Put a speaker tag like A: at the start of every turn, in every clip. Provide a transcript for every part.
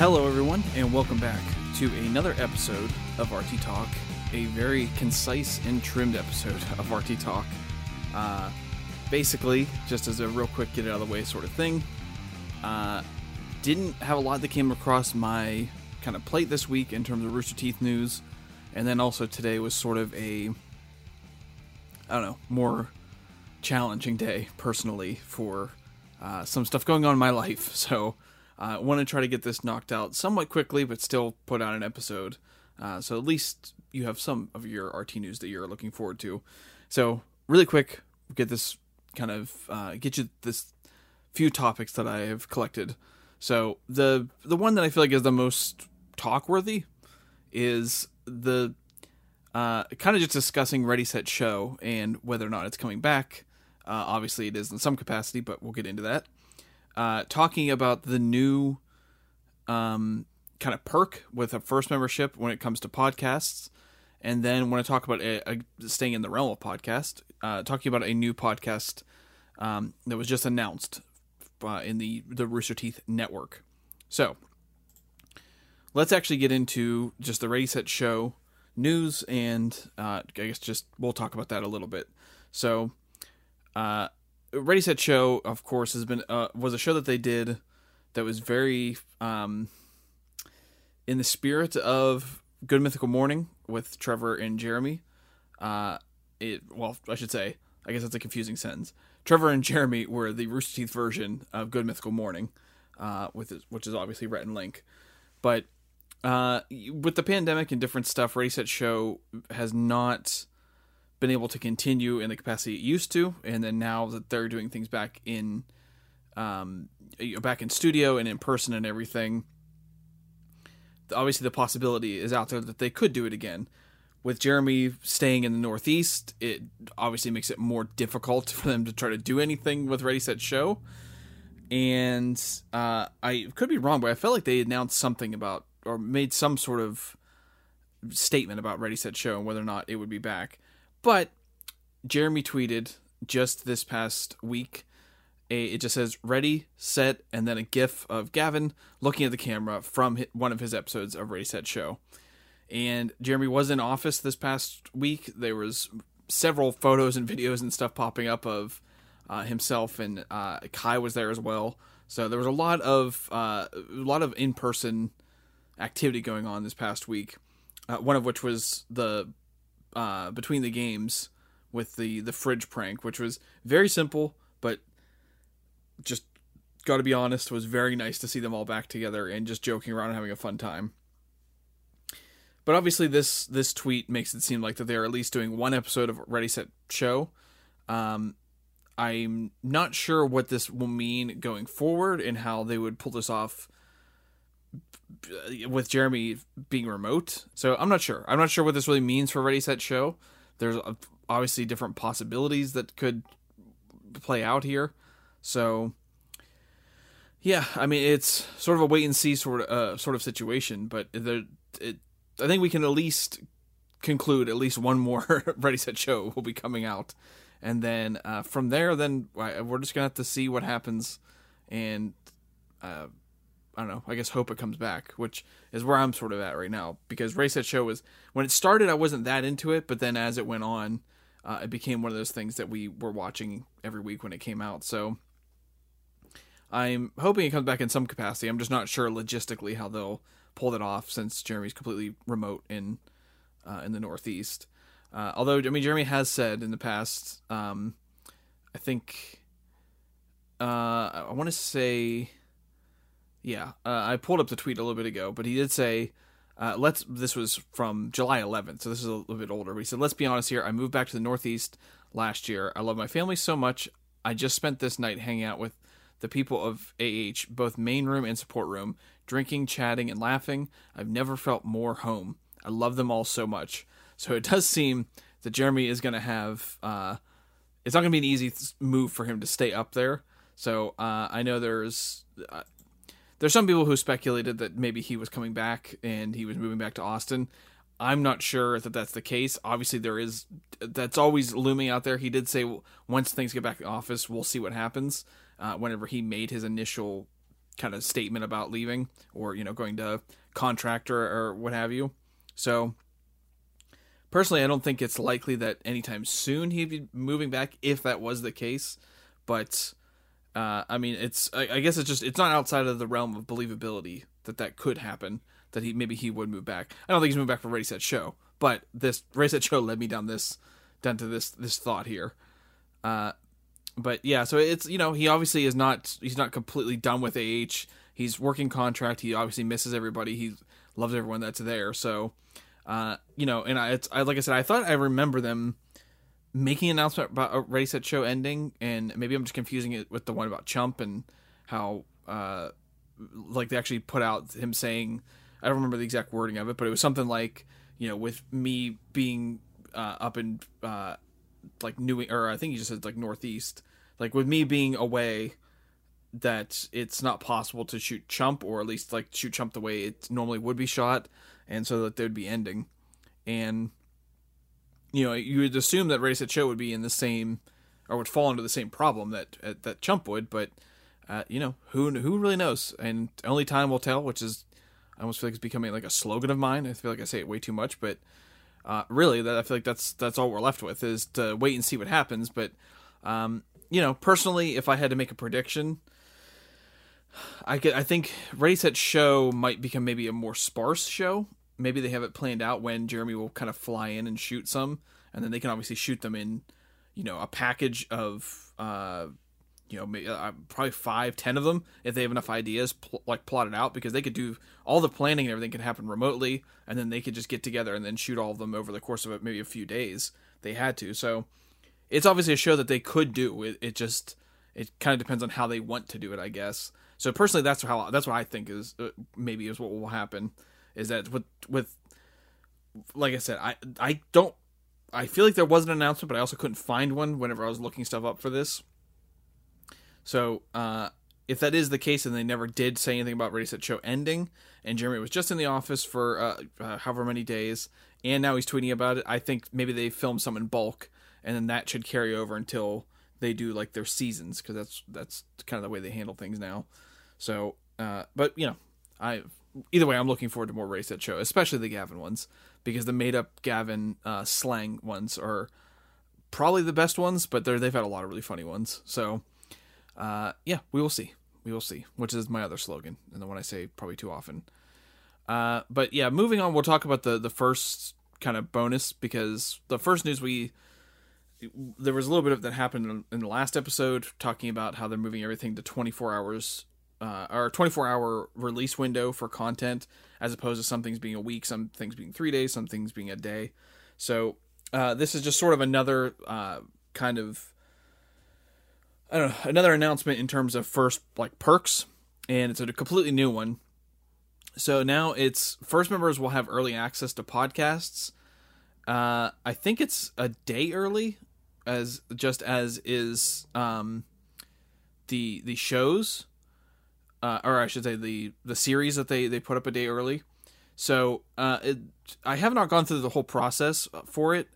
A: Hello, everyone, and welcome back to another episode of RT Talk, a very concise and trimmed episode of RT Talk. Uh, basically, just as a real quick get it out of the way sort of thing, uh, didn't have a lot that came across my kind of plate this week in terms of Rooster Teeth news, and then also today was sort of a, I don't know, more challenging day personally for uh, some stuff going on in my life. So I uh, want to try to get this knocked out somewhat quickly, but still put out an episode. Uh, so at least you have some of your RT news that you're looking forward to. So really quick, get this kind of uh, get you this few topics that I have collected. So the the one that I feel like is the most talk worthy is the uh, kind of just discussing Ready Set Show and whether or not it's coming back. Uh, obviously, it is in some capacity, but we'll get into that. Uh, talking about the new um, kind of perk with a first membership when it comes to podcasts. And then when I talk about a, a, staying in the realm of podcast, uh, talking about a new podcast um, that was just announced uh, in the the Rooster Teeth network. So let's actually get into just the Ready Set Show news, and uh, I guess just we'll talk about that a little bit. So, uh, Ready Set Show, of course, has been uh, was a show that they did that was very um, in the spirit of Good Mythical Morning with Trevor and Jeremy. Uh, it well, I should say, I guess that's a confusing sentence. Trevor and Jeremy were the Rooster Teeth version of Good Mythical Morning, uh, with his, which is obviously Rhett and Link. But uh, with the pandemic and different stuff, Ready Set Show has not been able to continue in the capacity it used to, and then now that they're doing things back in, um, back in studio and in person and everything, obviously the possibility is out there that they could do it again. With Jeremy staying in the Northeast, it obviously makes it more difficult for them to try to do anything with Ready Set Show. And uh, I could be wrong, but I felt like they announced something about or made some sort of statement about Ready Set Show and whether or not it would be back. But Jeremy tweeted just this past week. A, it just says ready, set, and then a GIF of Gavin looking at the camera from one of his episodes of Ready Set Show. And Jeremy was in office this past week. There was several photos and videos and stuff popping up of uh, himself, and uh, Kai was there as well. So there was a lot of uh, a lot of in person activity going on this past week. Uh, one of which was the uh, between the games with the the fridge prank, which was very simple, but just got to be honest, was very nice to see them all back together and just joking around and having a fun time. But obviously, this this tweet makes it seem like that they're at least doing one episode of Ready Set Show. Um, I'm not sure what this will mean going forward and how they would pull this off with Jeremy being remote. So I'm not sure. I'm not sure what this really means for Ready Set Show. There's obviously different possibilities that could play out here. So yeah, I mean it's sort of a wait and see sort of uh, sort of situation, but the it, I think we can at least conclude at least one more Ready Set Show will be coming out, and then uh, from there, then we're just gonna have to see what happens, and uh, I don't know. I guess hope it comes back, which is where I'm sort of at right now. Because Ready Set Show was when it started, I wasn't that into it, but then as it went on, uh, it became one of those things that we were watching every week when it came out. So I'm hoping it comes back in some capacity. I'm just not sure logistically how they'll pull that off since Jeremy's completely remote in uh, in the Northeast. Uh, although I mean, Jeremy has said in the past, um, I think uh, I want to say yeah, uh, I pulled up the tweet a little bit ago, but he did say, uh, "Let's." This was from July 11th, so this is a little bit older. But he said, "Let's be honest here. I moved back to the Northeast last year. I love my family so much. I just spent this night hanging out with the people of AH, both main room and support room, drinking, chatting, and laughing. I've never felt more home. I love them all so much. So it does seem that Jeremy is going to have. Uh, it's not going to be an easy move for him to stay up there. So uh, I know there's uh, there's some people who speculated that maybe he was coming back and he was moving back to Austin. I'm not sure that that's the case. Obviously, there is that's always looming out there. He did say once things get back to office, we'll see what happens. Uh, whenever he made his initial kind of statement about leaving or you know going to contractor or what have you. So personally, I don't think it's likely that anytime soon he'd be moving back if that was the case. But uh, I mean, it's I, I guess it's just it's not outside of the realm of believability that that could happen. That he maybe he would move back. I don't think he's moving back for Ready Set Show, but this Ready Set Show led me down this down to this this thought here. Uh, but yeah, so it's you know he obviously is not he's not completely done with AH. He's working contract. He obviously misses everybody. He loves everyone that's there. So, uh, you know, and I, it's I like I said, I thought I remember them making an announcement about a Ready Set Show ending, and maybe I'm just confusing it with the one about Chump and how uh, like they actually put out him saying I don't remember the exact wording of it, but it was something like you know with me being uh, up in uh, like New or I think he just said like Northeast, like with me being away, that it's not possible to shoot Chump or at least like shoot Chump the way it normally would be shot, and so that there'd be ending, and you know you would assume that Ready Set Show would be in the same or would fall into the same problem that that Chump would, but uh, you know who who really knows, and only time will tell, which is I almost feel like it's becoming like a slogan of mine. I feel like I say it way too much, but uh, really, that I feel like that's that's all we're left with is to wait and see what happens. But um, you know, personally, if I had to make a prediction, I could, I think Ready Set Show might become maybe a more sparse show. Maybe they have it planned out when Jeremy will kind of fly in and shoot some, and then they can obviously shoot them in, you know, a package of uh, you know, maybe, uh, probably five, ten of them if they have enough ideas pl- like plotted out because they could do all the planning and everything can happen remotely, and then they could just get together and then shoot all of them over the course of maybe a few days. They had to, so it's obviously a show that they could do. It, it just it kind of depends on how they want to do it, I guess. So personally, that's how that's what I think is uh, maybe is what will happen is that with with like I said, I I don't I feel like there was an announcement, but I also couldn't find one whenever I was looking stuff up for this. So uh, if that is the case, and they never did say anything about Ready Set Show ending, and Jeremy was just in the office for uh, uh, however many days, and now he's tweeting about it, I think maybe they filmed some in bulk, and then that should carry over until they do like their seasons, because that's that's kind of the way they handle things now. So, uh, but you know, I either way, I'm looking forward to more Ready Set Show, especially the Gavin ones, because the made up Gavin uh, slang ones are probably the best ones, but they're, they've had a lot of really funny ones. So uh, yeah, we will see. We will see, which is my other slogan, and the one I say probably too often. Uh, but yeah, moving on, we'll talk about the the first kind of bonus because the first news we there was a little bit of that happened in the last episode talking about how they're moving everything to 24 hours uh, or 24 hour release window for content as opposed to some things being a week some things being three days some things being a day so uh, this is just sort of another uh, kind of I don't know, another announcement in terms of first like perks, and it's a completely new one. So now it's first members will have early access to podcasts. Uh, I think it's a day early, as just as is um, the the shows, uh, or I should say the the series that they they put up a day early. So uh, it, I have not gone through the whole process for it.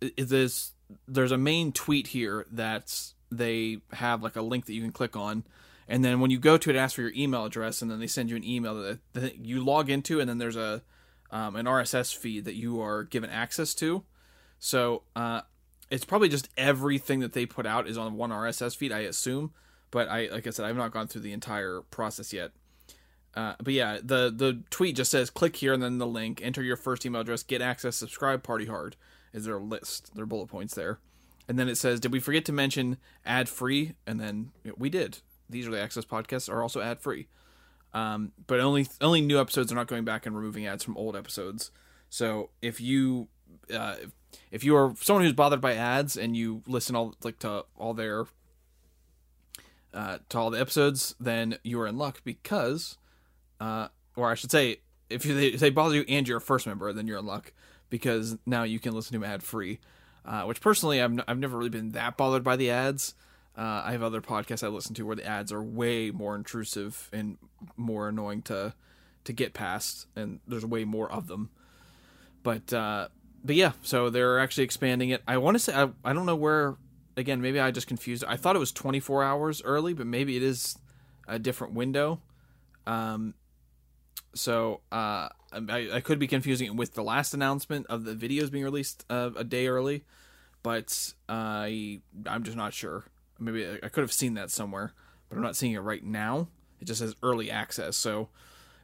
A: it there's there's a main tweet here that they have like a link that you can click on and then when you go to it, it asks for your email address and then they send you an email that, that you log into and then there's a um, an rss feed that you are given access to so uh, it's probably just everything that they put out is on one rss feed i assume but i like i said i've not gone through the entire process yet uh, but yeah the the tweet just says click here and then the link enter your first email address get access subscribe party hard is there a list there are bullet points there and then it says, "Did we forget to mention ad free?" And then you know, we did. These early access podcasts are also ad free, um, but only only new episodes are not going back and removing ads from old episodes. So if you uh, if you are someone who's bothered by ads and you listen all like to all their uh, to all the episodes, then you are in luck because, uh, or I should say, if, if they bother you and you're a first member, then you're in luck because now you can listen to them ad free uh, which personally I've, n- I've never really been that bothered by the ads. Uh, I have other podcasts I listen to where the ads are way more intrusive and more annoying to to get past, and there's way more of them. But uh, but yeah, so they're actually expanding it. I want to say I, I don't know where. Again, maybe I just confused. I thought it was 24 hours early, but maybe it is a different window. Um, so uh, I, I could be confusing it with the last announcement of the videos being released uh, a day early, but I I'm just not sure. Maybe I, could have seen that somewhere, but I'm not seeing it right now. It just says early access. So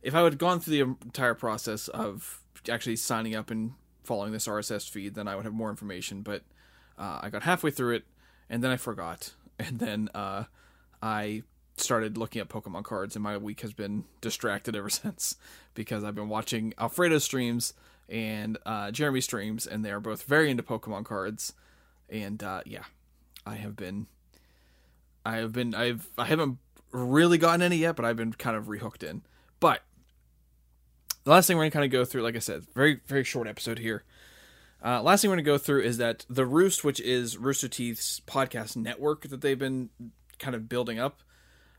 A: if I had gone through the entire process of actually signing up and following this RSS feed, then I would have more information. But uh, I got halfway through it, and then I forgot, and then uh, I started looking at Pokemon cards, and my week has been distracted ever since because I've been watching Alfredo streams and uh, Jeremy streams, and they are both very into Pokemon cards. And uh, yeah, I have been, I have been, I've, I haven't really gotten any yet, but I've been kind of rehooked in. But the last thing we're gonna kind of go through, like I said, very very short episode here. Uh, last thing we're gonna go through is that the Roost, which is Rooster Teeth's podcast network that they've been kind of building up,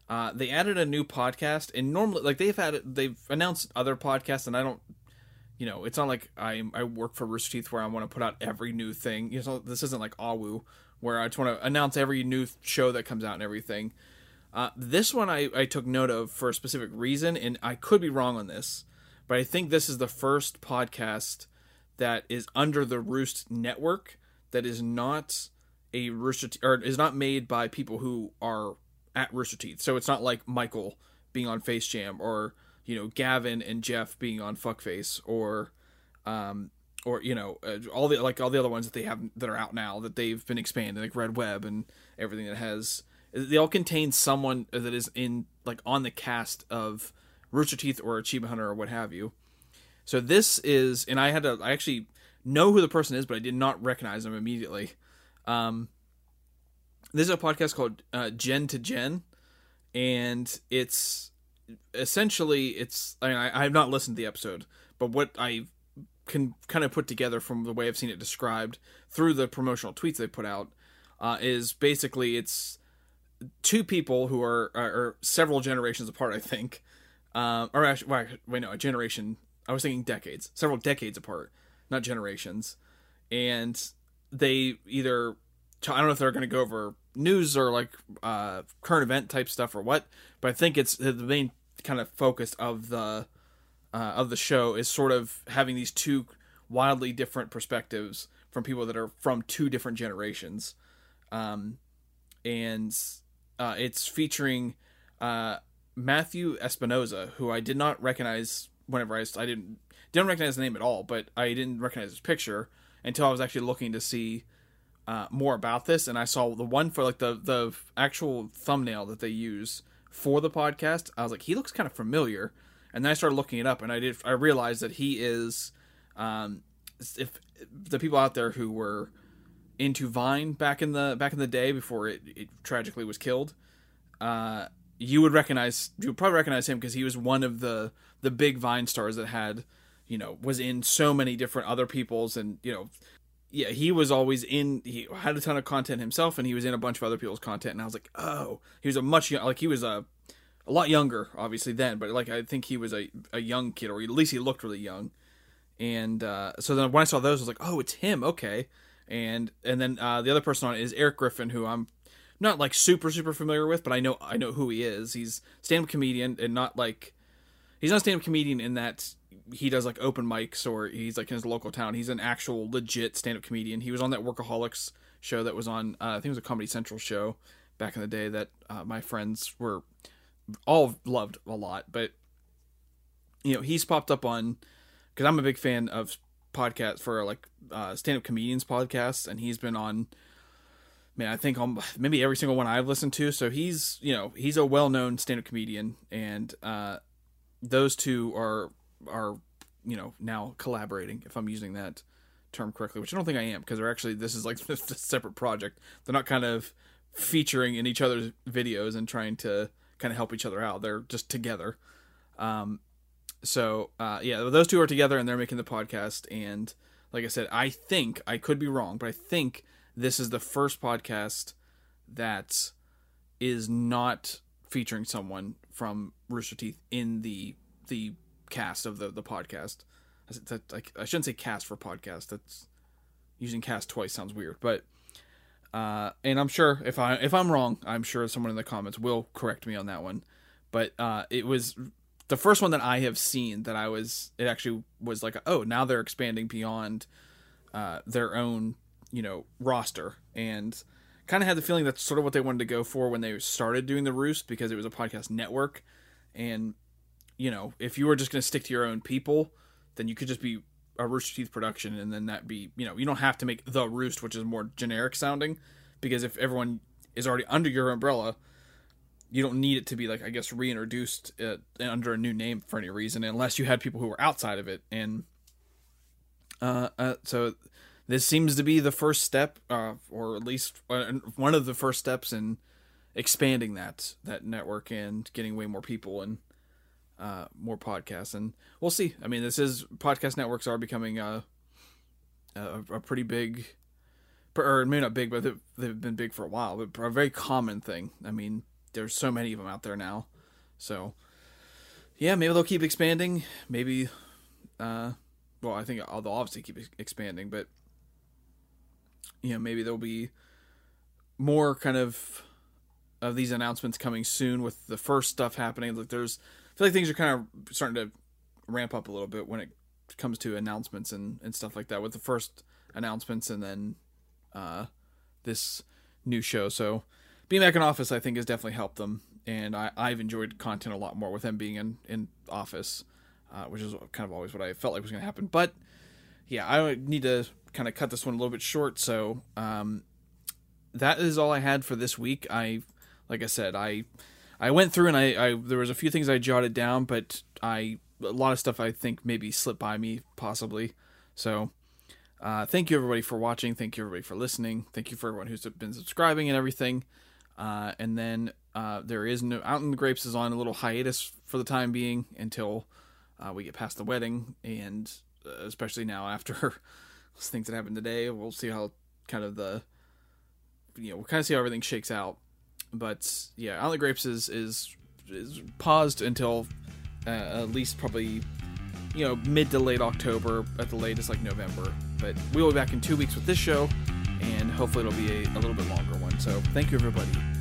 A: uh, they added a new podcast, and normally, like they've had, they've announced other podcasts, and I don't, you know, it's not like I I work for Rooster Teeth where I want to put out every new thing. You know, this isn't like Awu where I just want to announce every new show that comes out and everything. Uh, this one I, I took note of for a specific reason, and I could be wrong on this, but I think this is the first podcast that is under the Roost network that is not a Rooster Te- or is not made by people who are at Rooster Teeth. So it's not like Michael being on Face Jam or you know Gavin and Jeff being on Fuckface or um or you know uh, all the like all the other ones that they have that are out now that they've been expanding like Red Web and everything that has they all contain someone that is in like on the cast of Rooster Teeth or Achievement Hunter or what have you. So this is and I had to I actually know who the person is but I did not recognize them immediately. Um this is a podcast called uh, Gen to Gen, and it's essentially it's. I, mean, I, I have not listened to the episode, but what I can kind of put together from the way I've seen it described through the promotional tweets they put out uh, is basically it's two people who are, are, are several generations apart. I think, um, or actually, wait, no, a generation. I was thinking decades, several decades apart, not generations, and they either I don't know if they're going to go over news or like uh, current event type stuff or what, but I think it's the main kind of focus of the uh, of the show is sort of having these two wildly different perspectives from people that are from two different generations, um, and uh, it's featuring uh, Matthew Espinosa, who I did not recognize whenever I, I didn't didn't recognize the name at all, but I didn't recognize his picture until I was actually looking to see uh, more about this, and I saw the one for like the the actual thumbnail that they use for the podcast. I was like, he looks kind of familiar, and then I started looking it up, and I did. I realized that he is, um, if the people out there who were into Vine back in the back in the day before it, it tragically was killed, uh, you would recognize you would probably recognize him because he was one of the the big Vine stars that had you know was in so many different other people's and you know yeah, he was always in. He had a ton of content himself, and he was in a bunch of other people's content. And I was like, oh, he was a much like he was a a lot younger, obviously then, but like I think he was a a young kid, or at least he looked really young. And uh, so then when I saw those, I was like, oh, it's him, okay. And and then uh, the other person on it is Erik Griffin, who I'm not like super super familiar with, but I know I know who he is. He's stand up comedian, and not like he's not stand up comedian in that he does like open mics or he's like in his local town. He's an actual legit stand up comedian. He was on that Workaholics show that was on uh, I think it was a Comedy Central show back in the day that uh, my friends were all loved a lot. But you know he's popped up on because I'm a big fan of podcasts for like uh, stand up comedians podcasts, and he's been on. I think on maybe every single one I've listened to. So he's, you know, he's a well-known stand-up comedian, and uh, those two are are you know now collaborating if i'm using that term correctly which i don't think i am because they're actually this is like a separate project. They're not kind of featuring in each other's videos and trying to kind of help each other out. They're just together. Um so uh yeah those two are together and they're making the podcast and like i said i think i could be wrong but i think this is the first podcast that is not featuring someone from rooster teeth in the the cast of the the podcast. I, I shouldn't say cast for podcast. That's using cast twice sounds weird, but uh, and I'm sure if I if I'm wrong, I'm sure someone in the comments will correct me on that one. But uh, it was the first one that I have seen that I was it actually was like oh now they're expanding beyond uh, their own you know roster and kind of had the feeling that's sort of what they wanted to go for when they started doing the roost because it was a podcast network. And you know if you were just going to stick to your own people then you could just be a rooster teeth production and then that be you know you don't have to make the roost which is more generic sounding because if everyone is already under your umbrella you don't need it to be like I guess reintroduced uh, under a new name for any reason unless you had people who were outside of it and uh, uh so this seems to be the first step uh, or at least uh, one of the first steps in expanding that that network and getting way more people and uh, more podcasts and we'll see I mean this is podcast networks are becoming a a, a pretty big or maybe not big but they've, they've been big for a while but a very common thing I mean there's so many of them out there now. So yeah, maybe they'll keep expanding. Maybe, uh, well, I think they'll obviously keep expanding, but you know, maybe there'll be more kind of of these announcements coming soon with the first stuff happening. Like there's, I feel like things are kind of starting to ramp up a little bit when it comes to announcements and and stuff like that. With the first announcements and then uh, this new show, so being back in office, I think, has definitely helped them, and I, I've enjoyed content a lot more with them being in in office, uh, which is kind of always what I felt like was going to happen. But yeah, I need to kind of cut this one a little bit short. So um, that is all I had for this week. I, like I said, I I went through and I, I there was a few things I jotted down, but I a lot of stuff I think maybe slipped by me possibly. So uh, thank you everybody for watching. Thank you everybody for listening. Thank you for everyone who's been subscribing and everything. Uh, and then uh, there is no out in the grapes is on a little hiatus for the time being until uh, we get past the wedding, and especially now after those things that happened today, we'll see how kind of the you know we'll kind of see how everything shakes out. But yeah, the grapes is is is paused until uh, at least probably you know mid to late October at the latest, like November. But we will be back in two weeks with this show and hopefully it'll be a, a little bit longer one. So thank you, everybody.